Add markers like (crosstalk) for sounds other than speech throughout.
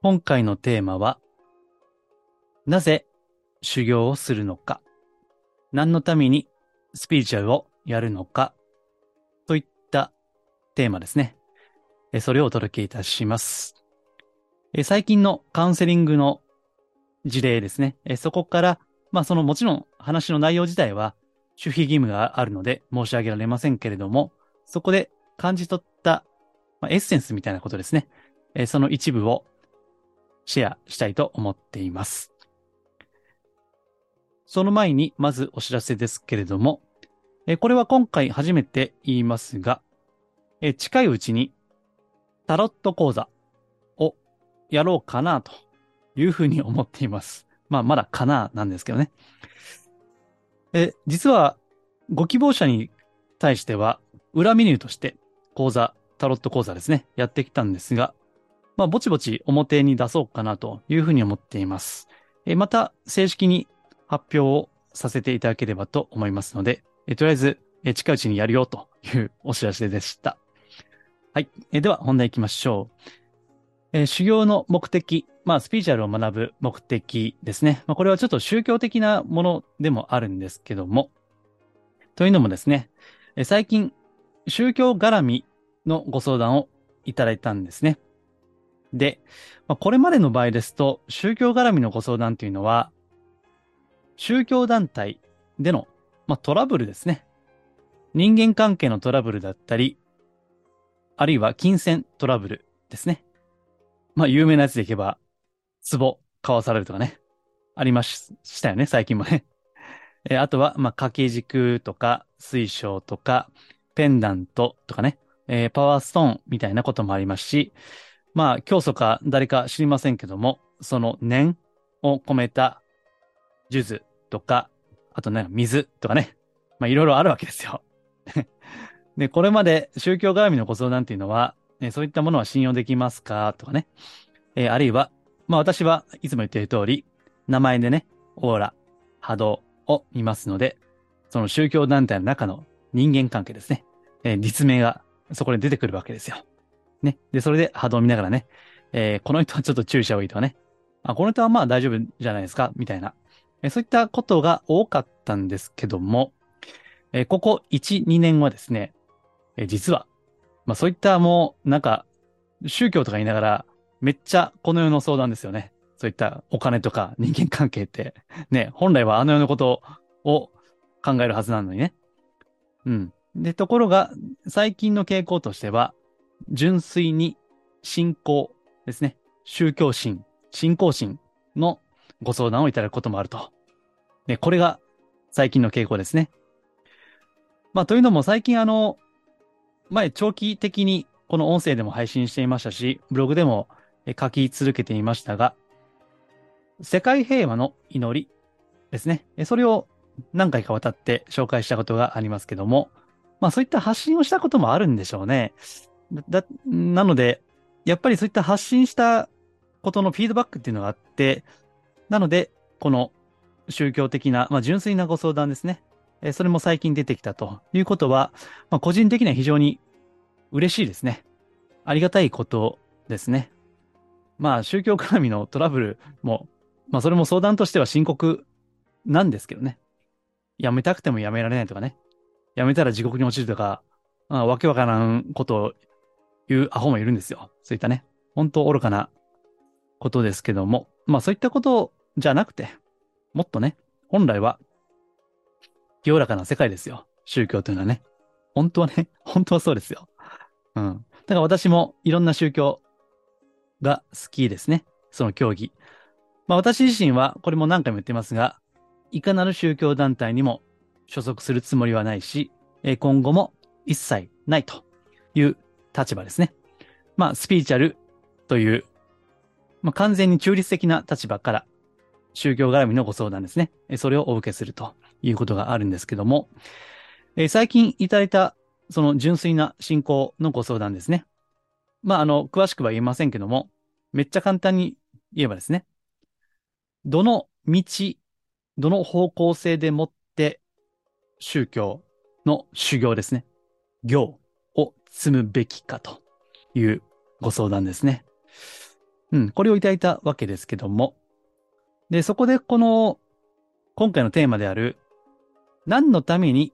今回のテーマは、なぜ修行をするのか、何のためにスピリチュアルをやるのか、といったテーマですね。それをお届けいたします。最近のカウンセリングの事例ですね。そこから、まあそのもちろん話の内容自体は守秘義務があるので申し上げられませんけれども、そこで感じ取った、ま、エッセンスみたいなことですね。その一部をシェアしたいと思っています。その前に、まずお知らせですけれども、これは今回初めて言いますが、近いうちにタロット講座をやろうかなというふうに思っています。まあ、まだかななんですけどね。え、実はご希望者に対しては裏メニューとして講座、タロット講座ですね、やってきたんですが、まあ、ぼちぼち表に出そうかなというふうに思っています。えまた、正式に発表をさせていただければと思いますので、えとりあえず、え近いうちにやるよというお知らせでした。はい。えでは、本題行きましょう。え修行の目的、まあ、スピーチャルを学ぶ目的ですね。まあ、これはちょっと宗教的なものでもあるんですけども、というのもですね、え最近、宗教絡みのご相談をいただいたんですね。で、まあ、これまでの場合ですと、宗教絡みのご相談というのは、宗教団体での、まあ、トラブルですね。人間関係のトラブルだったり、あるいは金銭トラブルですね。まあ、有名なやつでいけば、壺買わされるとかね。ありましたよね、最近もね。えーあとは、まあ、掛け軸とか、水晶とか、ペンダントとかね、えーパワーストーンみたいなこともありますし、まあ、教祖か誰か知りませんけども、その念を込めた数珠とか、あとね、水とかね、まあ、いろいろあるわけですよ。(laughs) で、これまで宗教絡みのご相談っていうのは、ねそういったものは信用できますかとかね、えーあるいは、まあ私はいつも言っている通り、名前でね、オーラ、波動を見ますので、その宗教団体の中の人間関係ですね、えー実名がそこで出てくるわけですよ。ね。で、それで波動を見ながらね、えーこの人はちょっと注意した方がいいとかね。あ、この人はまあ大丈夫じゃないですか？みたいな。えーそういったことが多かったんですけども、えーここ1、2年はですね、えー実は、まあそういったもう、なんか、宗教とか言いながら、めっちゃこの世の相談ですよね。そういったお金とか人間関係って、(laughs) ね、本来はあの世のことを考えるはずなのにね。うん。で、ところが、最近の傾向としては、純粋に信仰ですね。宗教心、信仰心のご相談をいただくこともあると。で、これが最近の傾向ですね。まあ、というのも最近あの、前長期的にこの音声でも配信していましたし、ブログでも書き続けていましたが、世界平和の祈りですね。それを何回か渡って紹介したことがありますけども、まあそういった発信をしたこともあるんでしょうね。だ、なので、やっぱりそういった発信したことのフィードバックっていうのがあって、なので、この宗教的な、まあ純粋なご相談ですね。えそれも最近出てきたということは、まあ個人的には非常に嬉しいですね。ありがたいことですね。まあ宗教絡みのトラブルも、まあそれも相談としては深刻なんですけどね。やめたくてもやめられないとかね。やめたら地獄に落ちるとか、まあ、わけわからんことを言うアホもいるんですよ。そういったね。本当愚かなことですけども。まあそういったことじゃなくて、もっとね、本来は清らかな世界ですよ。宗教というのはね。本当はね、(laughs) 本当はそうですよ。うん。だから私もいろんな宗教が好きですね。その教義。まあ私自身は、これも何回も言ってますが、いかなる宗教団体にも所属するつもりはないし、今後も一切ないという立場ですね。まあ、スピーチャルというまあ、完全に中立的な立場から宗教絡みのご相談ですね。それをお受けするということがあるんですけども、え、最近いただいたその純粋な信仰のご相談ですね。まあ、あの、詳しくは言えませんけども、めっちゃ簡単に言えばですね、どの道、どの方向性でもって宗教の修行ですね。行を積むべきかというご相談ですね。うん、これをいただいたわけですけども。で、そこでこの、今回のテーマである、何のために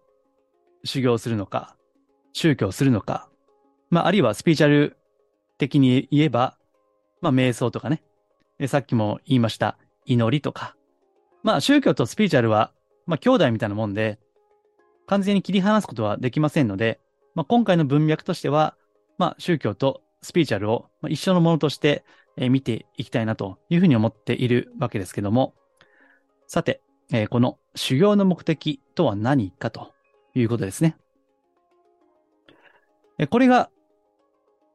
修行するのか、宗教するのか、まあ、あるいはスピーチャル的に言えば、まあ、瞑想とかね。さっきも言いました、祈りとか。まあ、宗教とスピーチャルは、まあ、兄弟みたいなもんで、完全に切り離すことはできませんので、まあ、今回の文脈としては、まあ、宗教とスピーチャルを一緒のものとして、え見ていきたいなというふうに思っているわけですけども、さて、えこの修行の目的とは何かということですね。えこれが、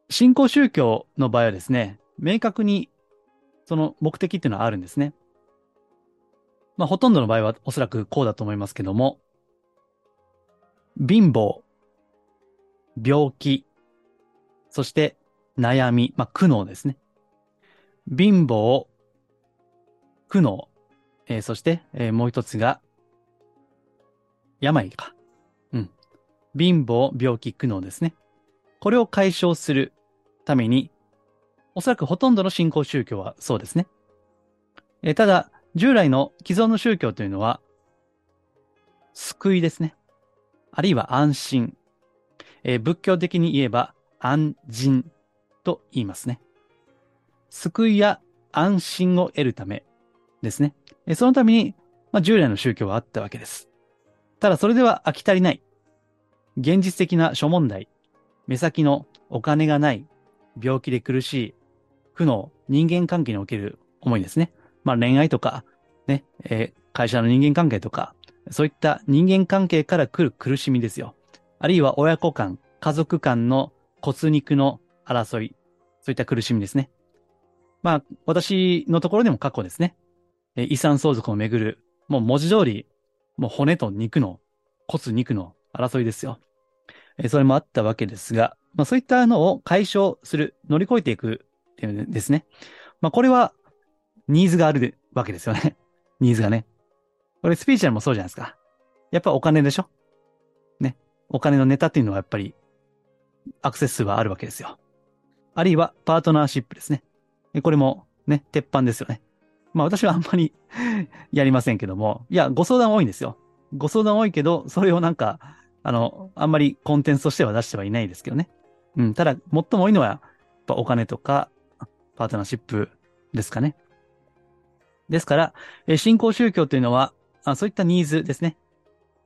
信仰宗教の場合はですね、明確にその目的っていうのはあるんですね。まあ、ほとんどの場合はおそらくこうだと思いますけども、貧乏、病気、そして悩み、まあ、苦悩ですね。貧乏、苦悩、えー、そして、えー、もう一つが、病か。うん。貧乏、病気、苦悩ですね。これを解消するために、おそらくほとんどの信仰宗教はそうですね。えー、ただ、従来の既存の宗教というのは、救いですね。あるいは安心。えー、仏教的に言えば安心と言いますね。救いや安心を得るためですね。そのために、まあ、従来の宗教はあったわけです。ただそれでは飽き足りない。現実的な諸問題、目先のお金がない、病気で苦しい、負の人間関係における思いですね。まあ恋愛とか、ね、えー、会社の人間関係とか、そういった人間関係から来る苦しみですよ。あるいは親子間、家族間の骨肉の争い、そういった苦しみですね。まあ、私のところでも過去ですね。遺産相続をめぐる、もう文字通り、もう骨と肉の、骨肉の争いですよ。それもあったわけですが、まあそういったのを解消する、乗り越えていくっていうんですね。まあこれは、ニーズがあるわけですよね。(laughs) ニーズがね。これスピーチャルもそうじゃないですか。やっぱお金でしょ。お金のネタっていうのはやっぱり、アクセス数はあるわけですよ。あるいは、パートナーシップですね。これもね、鉄板ですよね。まあ私はあんまり (laughs) やりませんけども、いや、ご相談多いんですよ。ご相談多いけど、それをなんか、あの、あんまりコンテンツとしては出してはいないですけどね。うん、ただ、最も多いのは、やっぱお金とか、パートナーシップですかね。ですから、え信仰宗教というのはあ、そういったニーズですね。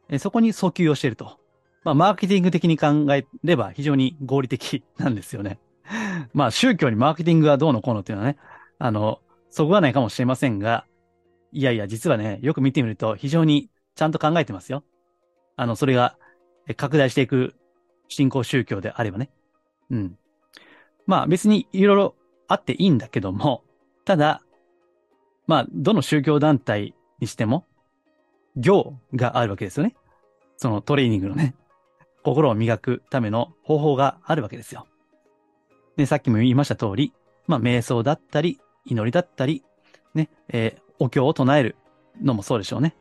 えそこに訴求をしていると。まあ、マーケティング的に考えれば非常に合理的なんですよね。(laughs) まあ宗教にマーケティングがどうのこうのっていうのはね、あの、そぐわないかもしれませんが、いやいや、実はね、よく見てみると非常にちゃんと考えてますよ。あの、それが拡大していく信仰宗教であればね。うん。まあ別にいろいろあっていいんだけども、ただ、まあ、どの宗教団体にしても、行があるわけですよね。そのトレーニングのね、心を磨くための方法があるわけですよ。で、さっきも言いました通り、まあ、瞑想だったり、祈りだったり、ね、えー、お経を唱えるのもそうでしょうね。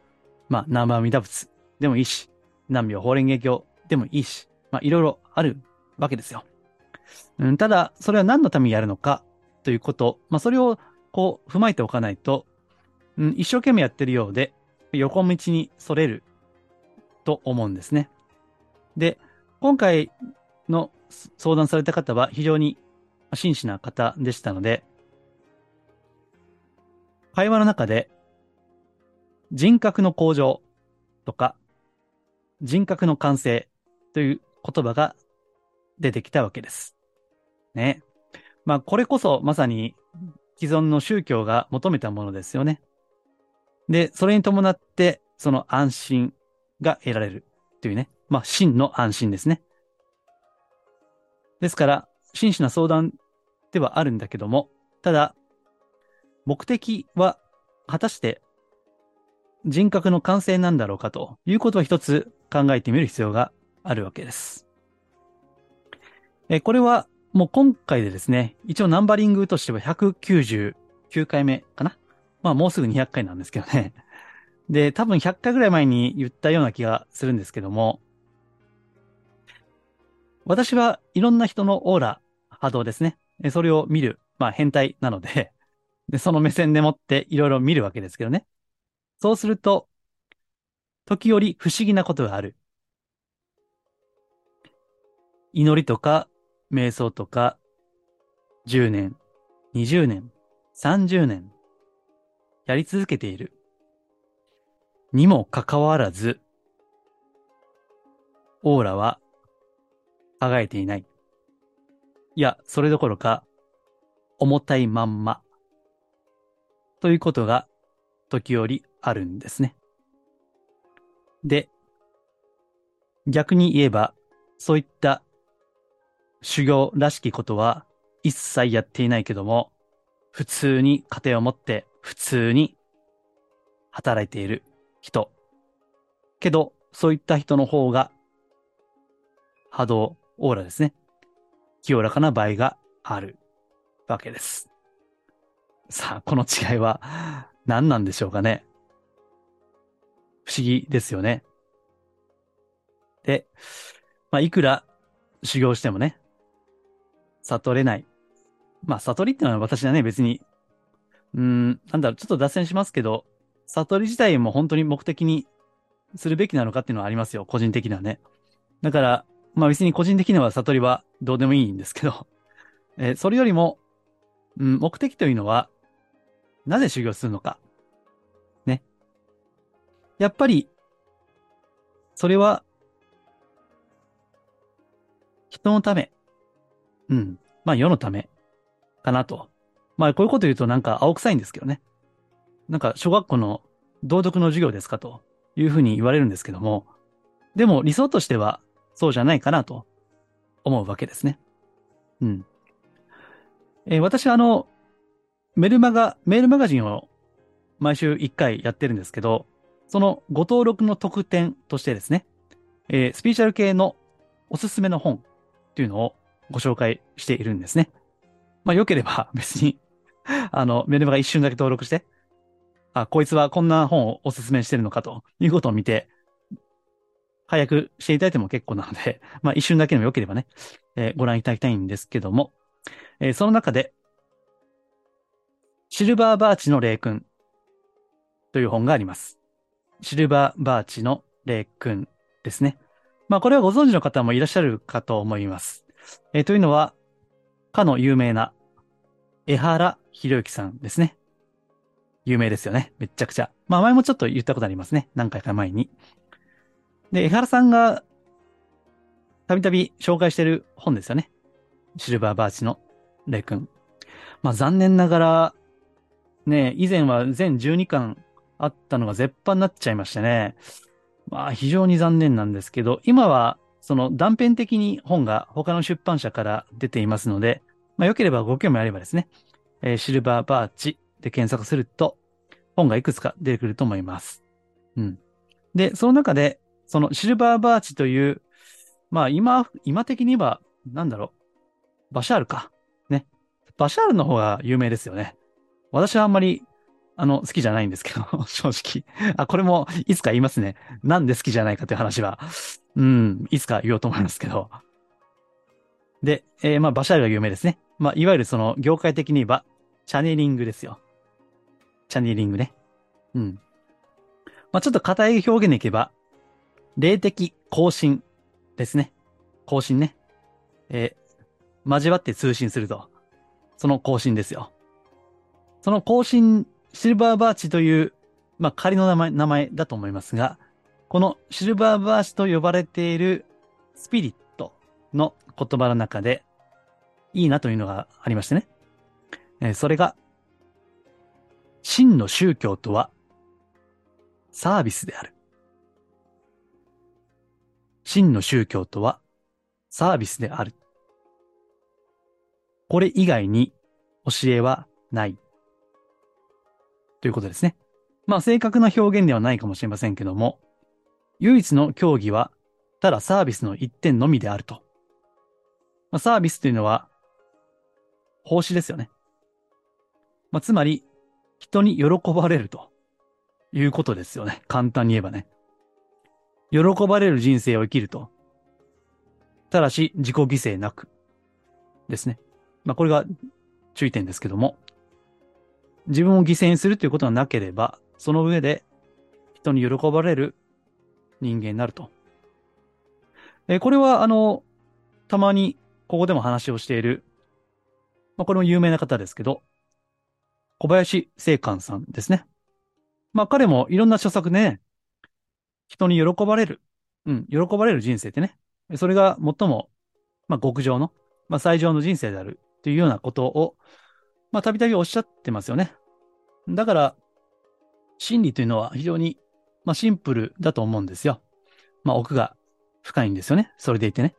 まあ、南無阿弥陀仏でもいいし、南無法蓮華経でもいいし、まあ、いろいろあるわけですよ。うん、ただ、それは何のためにやるのかということ、まあ、それをこう踏まえておかないと、うん、一生懸命やってるようで、横道にそれると思うんですね。で、今回の相談された方は非常に真摯な方でしたので、会話の中で人格の向上とか人格の完成という言葉が出てきたわけです。ね。まあこれこそまさに既存の宗教が求めたものですよね。で、それに伴ってその安心が得られるというね。まあ真の安心ですね。ですから、真摯な相談ではあるんだけども、ただ、目的は果たして人格の完成なんだろうかということを一つ考えてみる必要があるわけです。えこれはもう今回でですね、一応ナンバリングとしては199回目かなまあもうすぐ200回なんですけどね。で、多分100回ぐらい前に言ったような気がするんですけども、私はいろんな人のオーラ、波動ですね。それを見る、まあ変態なので、(laughs) で、その目線でもっていろいろ見るわけですけどね。そうすると、時折不思議なことがある。祈りとか、瞑想とか、10年、20年、30年、やり続けている。にもかかわらず、オーラは輝いていない。いや、それどころか、重たいまんま。ということが時折あるんですね。で、逆に言えば、そういった修行らしきことは一切やっていないけども、普通に家庭を持って普通に働いている人。けど、そういった人の方が波動、オーラですね。清らかな場合があるわけです。さあ、この違いは何なんでしょうかね。不思議ですよね。で、まあ、いくら修行してもね、悟れない。まあ、悟りってのは私はね、別に、うん、なんだろう、ちょっと脱線しますけど、悟り自体も本当に目的にするべきなのかっていうのはありますよ、個人的にはね。だから、まあ別に個人的には悟りはどうでもいいんですけど、えー、それよりも、うん、目的というのは、なぜ修行するのか。ね。やっぱり、それは、人のため。うん。まあ世のため。かなと。まあこういうこと言うとなんか青臭いんですけどね。なんか小学校の道徳の授業ですかというふうに言われるんですけども。でも理想としてはそうじゃないかなと思うわけですね。うん。えー、私はあの、メルマガ、メールマガジンを毎週1回やってるんですけど、そのご登録の特典としてですね、えー、スピーチャル系のおすすめの本っていうのをご紹介しているんですね。まあ、良ければ (laughs) 別にあの、メルマガ一瞬だけ登録して、あ、こいつはこんな本をおすすめしてるのかということを見て、早くしていただいても結構なので、(laughs) まあ一瞬だけでも良ければね、えー、ご覧いただきたいんですけども、えー、その中で、シルバーバーチの霊君という本があります。シルバーバーチの霊君ですね。まあこれはご存知の方もいらっしゃるかと思います。えー、というのは、かの有名な江原博之さんですね。有名ですよね。めっちゃくちゃ。まあ前もちょっと言ったことありますね。何回か前に。で、江原さんがたびたび紹介してる本ですよね。シルバーバーチの霊君。まあ残念ながら、ね、以前は全12巻あったのが絶版になっちゃいましてね。まあ非常に残念なんですけど、今はその断片的に本が他の出版社から出ていますので、まあ良ければご興味あればですね、えー、シルバーバーチで検索すると本がいくつか出てくると思います。うん。で、その中で、そのシルバーバーチという、まあ今、今的には、なんだろう、バシャールか。ね。バシャールの方が有名ですよね。私はあんまり、あの、好きじゃないんですけど、(laughs) 正直。あ、これもいつか言いますね。なんで好きじゃないかという話は。うん、いつか言おうと思いますけど。で、えー、まあ、バシャールが有名ですね。まあ、いわゆるその、業界的に言えば、チャネリングですよ。チャネリングね。うん。まあ、ちょっと硬い表現でいけば、霊的更新ですね。更新ね。えー、交わって通信すると。その更新ですよ。その更新、シルバーバーチという、まあ、仮の名前、名前だと思いますが、このシルバーバーチと呼ばれているスピリットの言葉の中で、いいなというのがありましてね。えー、それが、真の宗教とは、サービスである。真の宗教とはサービスである。これ以外に教えはない。ということですね。まあ正確な表現ではないかもしれませんけども、唯一の競技は、ただサービスの一点のみであると。まあ、サービスというのは、奉仕ですよね。まあ、つまり、人に喜ばれるということですよね。簡単に言えばね。喜ばれる人生を生きると。ただし、自己犠牲なく。ですね。まあ、これが注意点ですけども。自分を犠牲にするということがなければ、その上で人に喜ばれる人間になると。えー、これは、あの、たまにここでも話をしている、まあ、これも有名な方ですけど、小林聖寛さんですね。まあ彼もいろんな著作ね、人に喜ばれる、うん、喜ばれる人生ってね、それが最も、まあ極上の、まあ最上の人生であるというようなことを、まあたびたびおっしゃってますよね。だから、真理というのは非常に、まあシンプルだと思うんですよ。まあ奥が深いんですよね。それでいてね。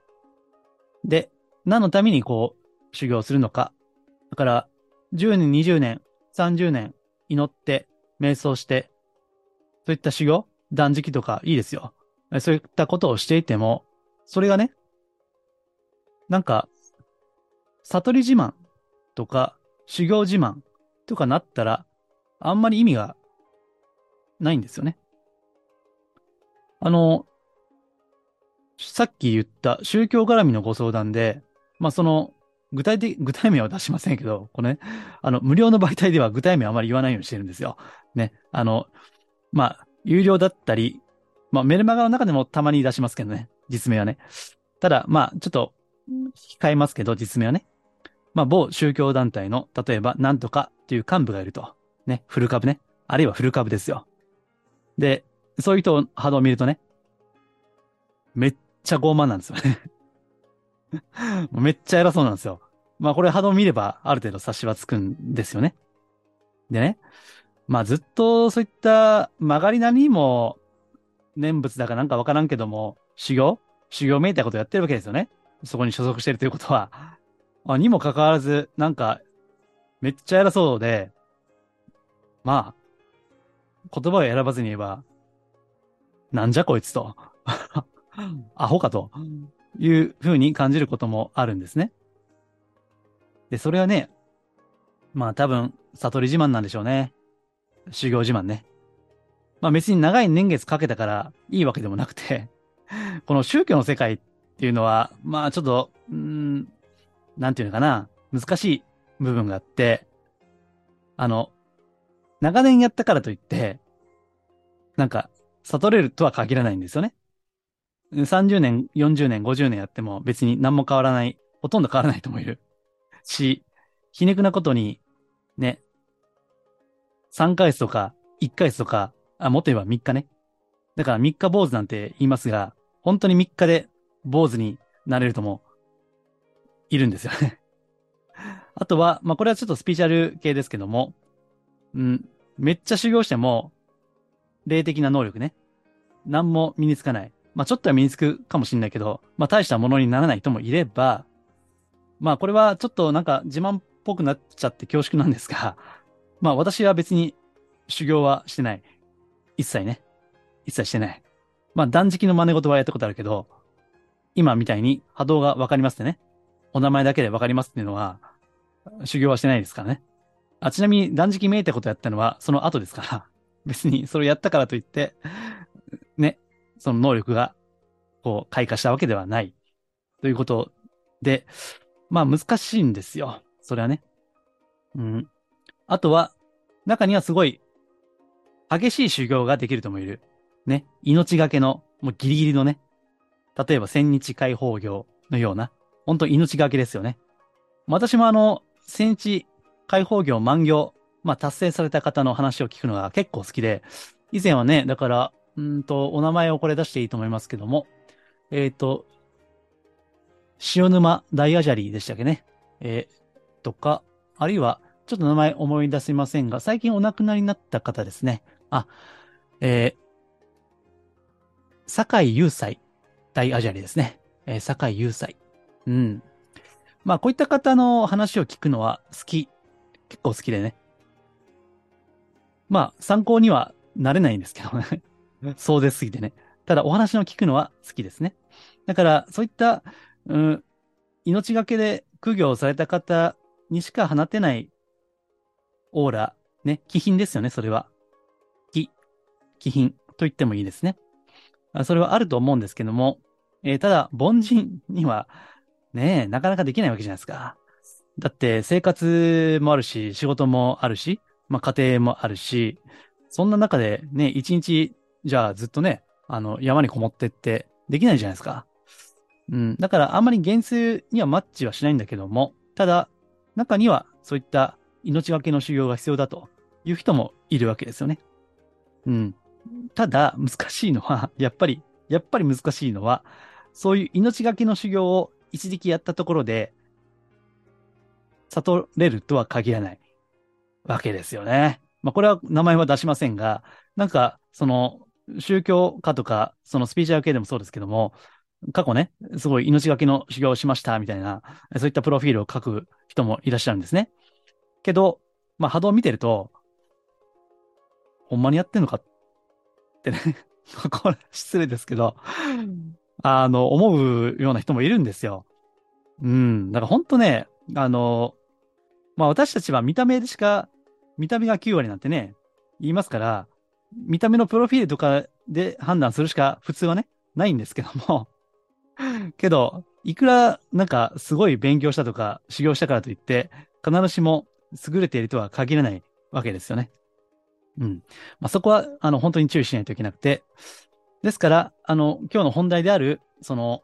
で、何のためにこう、修行するのか。だから、10年、20年、30年祈って、瞑想して、そういった修行断食とかいいですよ。そういったことをしていても、それがね、なんか、悟り自慢とか、修行自慢とかなったら、あんまり意味がないんですよね。あの、さっき言った宗教絡みのご相談で、まあその、具体的、具体名は出しませんけど、これね、あの、無料の媒体では具体名はあまり言わないようにしてるんですよ。ね。あの、まあ、有料だったり、まあ、メルマガの中でもたまに出しますけどね。実名はね。ただ、まあ、ちょっと、控えますけど、実名はね。まあ、某宗教団体の、例えば、なんとかっていう幹部がいると。ね。フル株ね。あるいはフル株ですよ。で、そういう人を波動を見るとね、めっちゃ傲慢なんですよね (laughs) めっちゃ偉そうなんですよ。まあこれ波動を見ればある程度差しはつくんですよね。でね。まあずっとそういった曲がりなりにも念仏だかなんかわからんけども、修行？修行めいたことやってるわけですよね。そこに所属してるということは。あにもかかわらず、なんか、めっちゃ偉そうで、まあ、言葉を選ばずに言えば、なんじゃこいつと。アホかというふうに感じることもあるんですね。で、それはね、まあ多分、悟り自慢なんでしょうね。修行自慢ね。まあ別に長い年月かけたからいいわけでもなくて (laughs) この宗教の世界っていうのは、まあちょっと、うん、なんていうのかな、難しい部分があって、あの、長年やったからといって、なんか、悟れるとは限らないんですよね。30年、40年、50年やっても別に何も変わらない、ほとんど変わらない人もいる。し、ひねくなことに、ね、3ヶ月とか1ヶ月とか、あ、もっと言えば3日ね。だから3日坊主なんて言いますが、本当に3日で坊主になれるとも、いるんですよね (laughs) あとは、まあ、これはちょっとスピーチャル系ですけども、うん、めっちゃ修行しても、霊的な能力ね。何も身につかない。まあ、ちょっとは身につくかもしれないけど、まあ、大したものにならない人もいれば、まあ、これはちょっとなんか自慢っぽくなっちゃって恐縮なんですが、まあ、私は別に修行はしてない。一切ね。一切してない。まあ、断食の真似事はやったことあるけど、今みたいに波動がわかりますってね。お名前だけでわかりますっていうのは、修行はしてないですからね。あ、ちなみに断食めいたことやったのはその後ですから、別にそれやったからといって、ね、その能力が、こう、開花したわけではない。ということで、まあ難しいんですよ。それはね。うん。あとは、中にはすごい、激しい修行ができる人もいる。ね。命がけの、もうギリギリのね。例えば千日解放業のような、本当命がけですよね。私もあの、千日解放業満行、まあ達成された方の話を聞くのが結構好きで、以前はね、だから、うんと、お名前をこれ出していいと思いますけども、えっ、ー、と、塩沼大アジャリーでしたっけね。えー、とか、あるいは、ちょっと名前思い出せませんが、最近お亡くなりになった方ですね。あ、えー、坂井雄斎大アジャリーですね。えー、酒井雄哉。うん。まあ、こういった方の話を聞くのは好き。結構好きでね。まあ、参考にはなれないんですけどね。(laughs) そうですすぎてね。ただ、お話の聞くのは好きですね。だから、そういった、うん、命がけで苦行された方にしか放てないオーラ、ね、気品ですよね、それは。気、気品と言ってもいいですね。それはあると思うんですけども、えー、ただ、凡人には、ねなかなかできないわけじゃないですか。だって生活もあるし、仕事もあるし、まあ家庭もあるし、そんな中でね、一日、じゃあずっとね、あの、山にこもってってできないじゃないですか。うん。だからあんまり原数にはマッチはしないんだけども、ただ、中にはそういった命がけの修行が必要だという人もいるわけですよね。うん。ただ、難しいのは、やっぱり、(laughs) やっぱり難しいのは、そういう命がけの修行を一時期やったところで、悟れるとは限らないわけですよね。まあ、これは名前は出しませんが、なんか、その、宗教家とか、そのスピーチャー系でもそうですけども、過去ね、すごい命がけの修行をしましたみたいな、そういったプロフィールを書く人もいらっしゃるんですね。けど、まあ波動を見てると、ほんまにやってんのかってね (laughs) これ失礼ですけど、あの、思うような人もいるんですよ。うん。だから本当ね、あの、まあ私たちは見た目でしか、見た目が9割なんてね、言いますから、見た目のプロフィールとかで判断するしか普通はね、ないんですけども、(laughs) けど、いくらなんかすごい勉強したとか修行したからといって、必ずしも優れているとは限らないわけですよね。うん。まあ、そこは、あの、本当に注意しないといけなくて。ですから、あの、今日の本題である、その、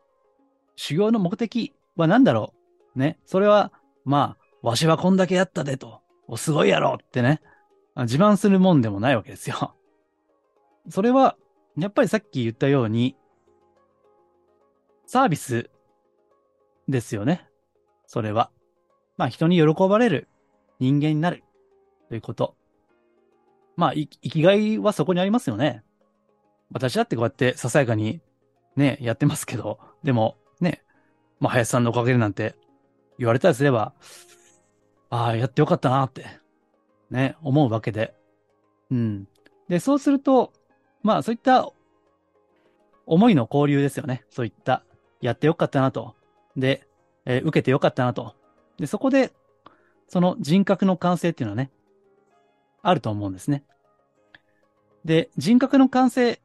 修行の目的は何だろう？ね。それは、まあ、わしはこんだけやったでと、お、すごいやろってね。自慢するもんでもないわけですよ。それは、やっぱりさっき言ったように、サービスですよね。それは。まあ人に喜ばれる人間になるということ。まあ、生きがいはそこにありますよね。私だってこうやってささやかにね、やってますけど、でもね、まあ林さんのおかげでなんて言われたりすれば、ああ、やってよかったなって、ね、思うわけで。うん。で、そうすると、まあそういった思いの交流ですよね。そういったやってよかったなと。で、えー、受けてよかったなと。で、そこで、その人格の完成っていうのはね、あると思うんですね。で、人格の完成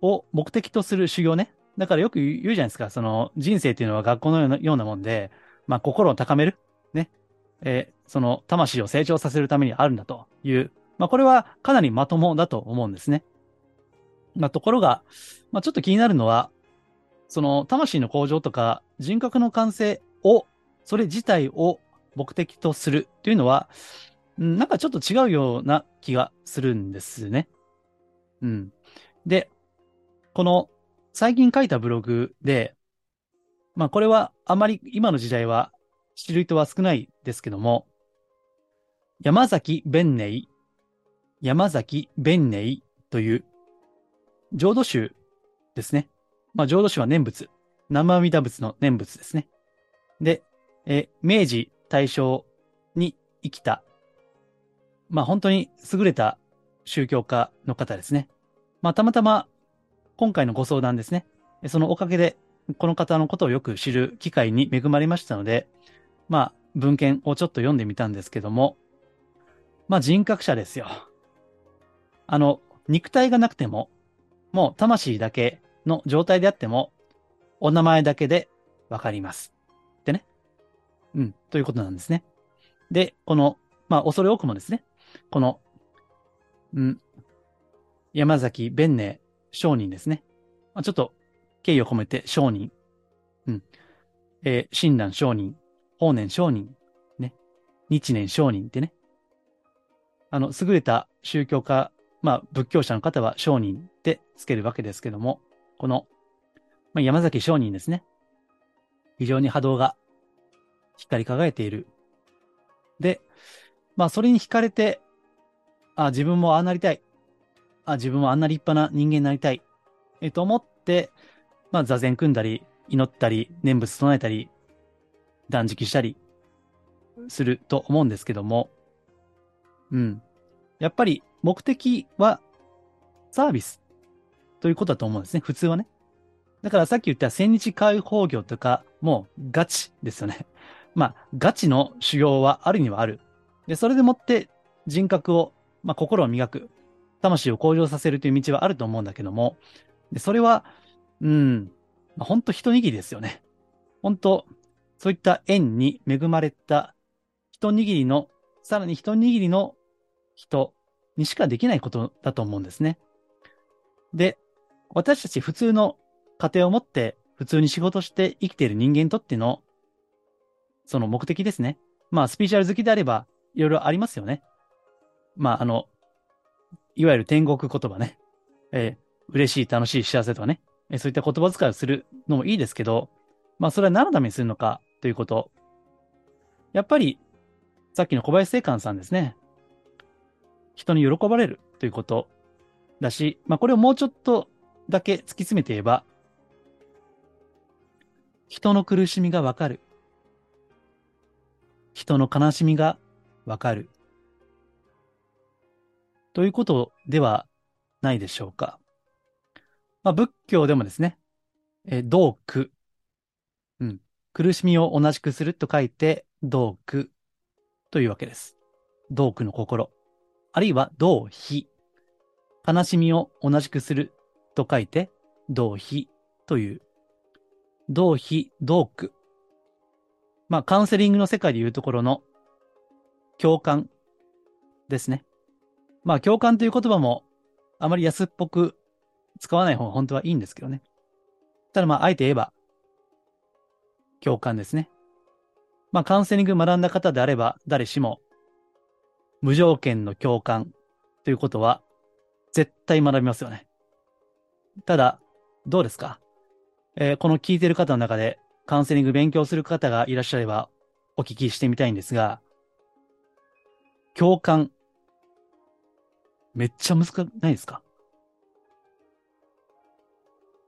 を目的とする修行ね。だからよく言うじゃないですか。その人生っていうのは学校のようなもんで、まあ心を高める。ね。えー、その魂を成長させるためにあるんだという。まあこれはかなりまともだと思うんですね。まあところが、まあちょっと気になるのは、その魂の向上とか人格の完成を、それ自体を目的とするというのは、なんかちょっと違うような気がするんですね。うん。で、この最近書いたブログで、まあこれはあまり今の時代は知る人は少ないですけども、山崎弁寧、山崎弁寧という浄土宗ですね。まあ、浄土宗は念仏。生阿弥陀仏の念仏ですね。で、え明治、大正に生きた、まあ、本当に優れた宗教家の方ですね。まあ、たまたま、今回のご相談ですね。そのおかげで、この方のことをよく知る機会に恵まれましたので、まあ、文献をちょっと読んでみたんですけども、まあ、人格者ですよ。あの、肉体がなくても、もう魂だけの状態であっても、お名前だけでわかります。うん、ということなんですね。で、この、まあ、恐れ多くもですね、この、うん、山崎弁寧商人ですね。まあ、ちょっと敬意を込めて商人。うん。えー、親鸞商人、法然商人、ね。日蓮商人ってね。あの、優れた宗教家、まあ、仏教者の方は商人ってつけるわけですけども、この、まあ、山崎商人ですね。非常に波動が光り輝いている。で、まあ、それに惹かれて、あ、自分もああなりたい。あ、自分もあんな立派な人間になりたい。えと思って、まあ、座禅組んだり、祈ったり、念仏唱えたり、断食したりすると思うんですけども、うん。やっぱり目的はサービスということだと思うんですね。普通はね。だからさっき言った千日開放業とか、もうガチですよね。まあ、ガチの修行はあるにはある。で、それでもって人格を、まあ、心を磨く、魂を向上させるという道はあると思うんだけども、で、それは、うん、まあ、ほんと一握りですよね。本当そういった縁に恵まれた一握りの、さらに一握りの人にしかできないことだと思うんですね。で、私たち普通の家庭を持って普通に仕事して生きている人間にとっての、その目的ですね。まあ、スピーチャル好きであれば、いろいろありますよね。まあ、あの、いわゆる天国言葉ね。えー、嬉しい、楽しい、幸せとかね。えー、そういった言葉遣いをするのもいいですけど、まあ、それは何のためにするのかということ。やっぱり、さっきの小林聖寛さんですね。人に喜ばれるということだし、まあ、これをもうちょっとだけ突き詰めて言えば、人の苦しみがわかる。人の悲しみがわかる。ということではないでしょうか。まあ、仏教でもですね、え、道苦。うん。苦しみを同じくすると書いて、道苦というわけです。道苦の心。あるいは道悲。悲しみを同じくすると書いて、同悲という。同悲、同苦。まあ、カウンセリングの世界でいうところの共感ですね。まあ、共感という言葉もあまり安っぽく使わない方が本当はいいんですけどね。ただまあ、あえて言えば、共感ですね。まあ、カウンセリング学んだ方であれば、誰しも、無条件の共感ということは、絶対学びますよね。ただ、どうですか？えー、この聞いてる方の中で、カウンセリング勉強する方がいらっしゃれば、お聞きしてみたいんですが、共感、めっちゃ難くないですか？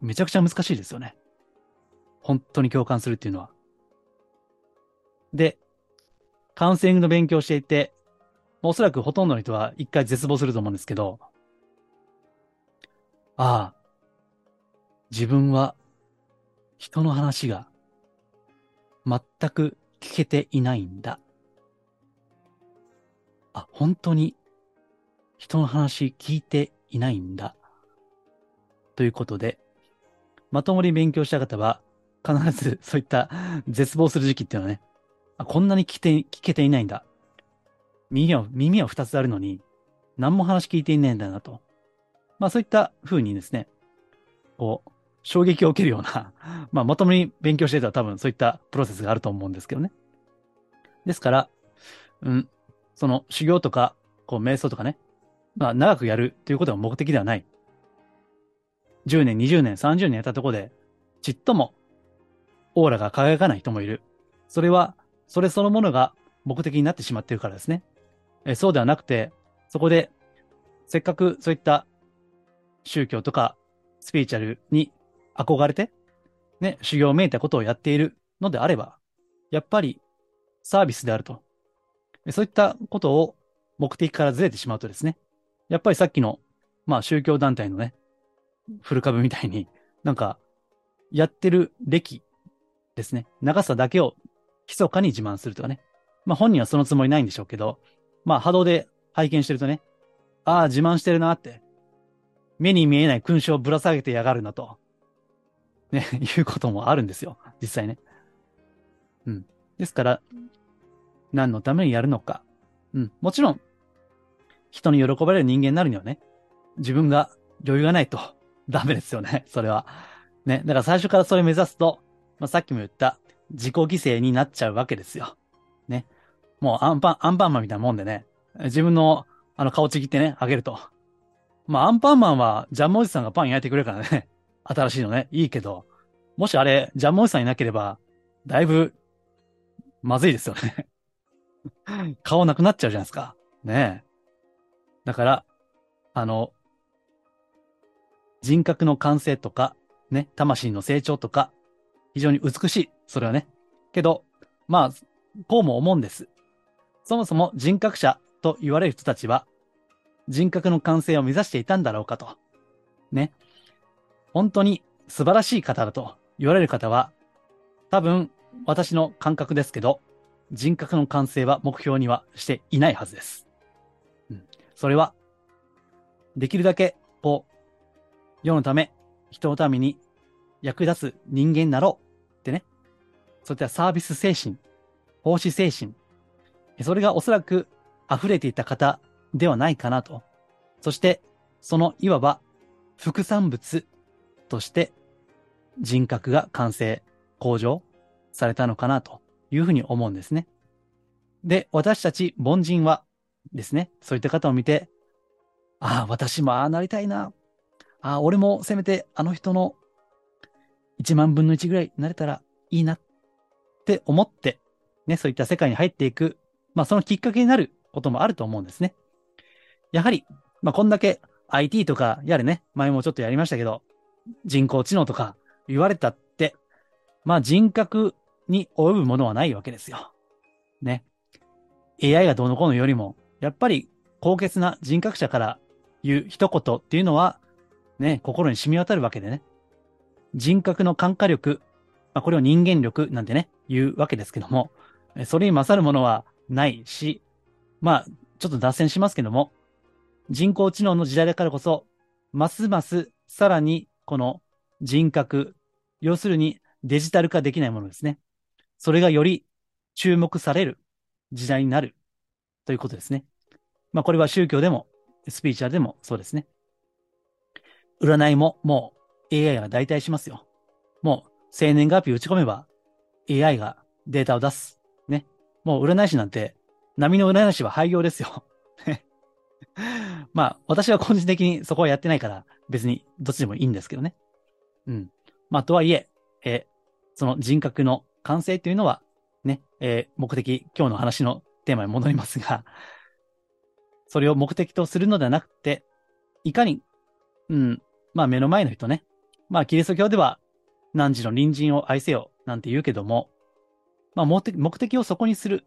めちゃくちゃ難しいですよね。本当に共感するっていうのは。で、カウンセリングの勉強していて、おそらくほとんどの人は一回絶望すると思うんですけど、ああ、自分は人の話が全く聞けていないんだ。あ、本当に人の話聞いていないんだ。ということで、まともに勉強した方は、必ずそういった絶望する時期っていうのはね、あ、こんなに聞けて、聞けていないんだ。耳は、耳は二つあるのに、何も話聞いていないんだなと。まあそういった風にですね、こう、衝撃を受けるような (laughs) まあまともに勉強してたら多分そういったプロセスがあると思うんですけどね。ですから、うん、その修行とか、こう瞑想とかね、まあ長くやるということが目的ではない。10年、20年、30年やったところで、ちっともオーラが輝かない人もいる。それは、それそのものが目的になってしまっているからですね。えそうではなくて、そこで、せっかくそういった宗教とかスピーチャルに憧れて、ね、修行をめいたことをやっているのであれば、やっぱりサービスであると。そういったことを目的からずれてしまうとですね、やっぱりさっきの、まあ宗教団体のね、古株みたいに、なんか、やってる歴ですね、長さだけを密かに自慢するとかね。まあ本人はそのつもりないんでしょうけど、まあ波動で拝見してるとね、ああ、自慢してるなって、目に見えない勲章をぶら下げてやがるなと、ね、(laughs) いうこともあるんですよ。実際ね。うん。ですから、何のためにやるのか。うん。もちろん、人に喜ばれる人間になるにはね、自分が余裕がないと (laughs) ダメですよね。それは。ね。だから最初からそれ目指すと、まあ、さっきも言った自己犠牲になっちゃうわけですよ。ね。もうアンパン、アンパンマンみたいなもんでね、自分のあの顔ちぎってね、あげると。まあアンパンマンはジャムおじさんがパン焼いてくれるからね、新しいのね、いいけど、もしあれ、ジャムおじさんいなければ、だいぶ、まずいですよね (laughs) 顔なくなっちゃうじゃないですか。ねえ。だから、あの、人格の完成とか、ね、魂の成長とか、非常に美しい。それはね。けど、まあ、こうも思うんです。そもそも人格者と言われる人たちは、人格の完成を目指していたんだろうかと。ね。本当に素晴らしい方だと言われる方は、多分私の感覚ですけど、人格の完成は目標にはしていないはずです。うん。それは、できるだけ、こう、世のため、人のために役立つ人間になろうってね。そういったサービス精神、奉仕精神、それがおそらく溢れていた方ではないかなと。そして、そのいわば副産物として人格が完成、向上されたのかなというふうに思うんですね。で、私たち凡人はですね、そういった方を見て、ああ、私もああなりたいな。ああ、俺もせめてあの人の1万分の1ぐらいになれたらいいなって思って、ね、そういった世界に入っていく、まあそのきっかけになることもあると思うんですね。やはり、まあこんだけ IT とかやれね、前もちょっとやりましたけど、人工知能とか言われたって、まあ人格に及ぶものはないわけですよ。ね。AI がどうのこうのよりも、やっぱり高潔な人格者から言う一言っていうのは、ね、心に染み渡るわけでね。人格の感化力、まあ、これを人間力なんてね、言うわけですけども、それに勝るものはないし、まあ、ちょっと脱線しますけども、人工知能の時代だからこそ、ますますさらにこの人格、要するにデジタル化できないものですね。それがより注目される時代になるということですね。まあこれは宗教でもスピーチャーでもそうですね。占いももう AI が代替しますよ。もう生年月日打ち込めば AI がデータを出す。ね。もう占い師なんて波の占い師は廃業ですよ。(laughs) まあ私は個人的にそこはやってないから別にどっちでもいいんですけどね。うん。まあとはいえ、えその人格の完成というのはね、えー、目的、今日の話のテーマに戻りますが、(laughs) それを目的とするのではなくて、いかに、うん、まあ目の前の人ね、まあキリスト教では、何時の隣人を愛せよ、なんて言うけども、まあ目的をそこにする、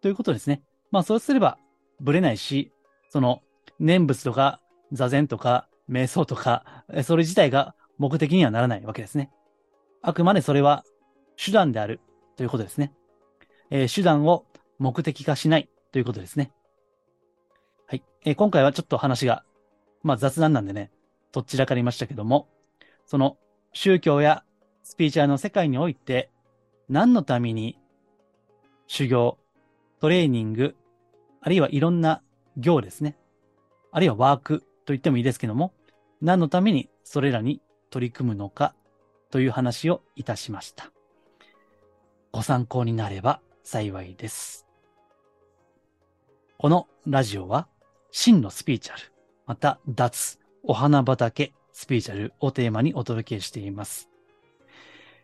ということですね。まあそうすれば、ぶれないし、その、念仏とか、座禅とか、瞑想とか、それ自体が目的にはならないわけですね。あくまでそれは手段であるということですね。えー、手段を目的化しないということですね。はい。えー、今回はちょっと話が、まあ雑談なんでね、とっちらかりましたけども、その宗教やスピーチャーの世界において、何のために修行、トレーニング、あるいはいろんな行ですね。あるいはワークと言ってもいいですけども、何のためにそれらに取り組むのかという話をいたしました。ご参考になれば幸いです。このラジオは、真のスピーチャル、また脱、お花畑スピーチャルをテーマにお届けしています。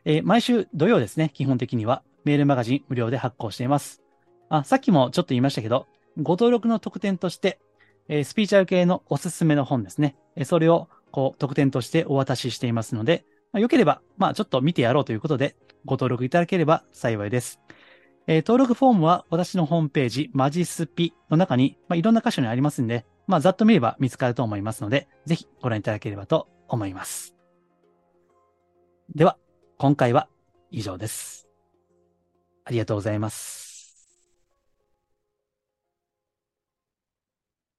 えー、毎週土曜ですね、基本的にはメールマガジン無料で発行しています。あ、さっきもちょっと言いましたけど、ご登録の特典として、えー、スピーチャル系のおすすめの本ですね。えー、それをこう特典としてお渡ししていますので、まあ、よければ、まあちょっと見てやろうということで、ご登録いただければ幸いです。えー、登録フォームは私のホームページ、マジスピの中に、まあ、いろんな箇所にありますんで、まあ、ざっと見れば見つかると思いますので、ぜひご覧いただければと思います。では、今回は以上です。ありがとうございます。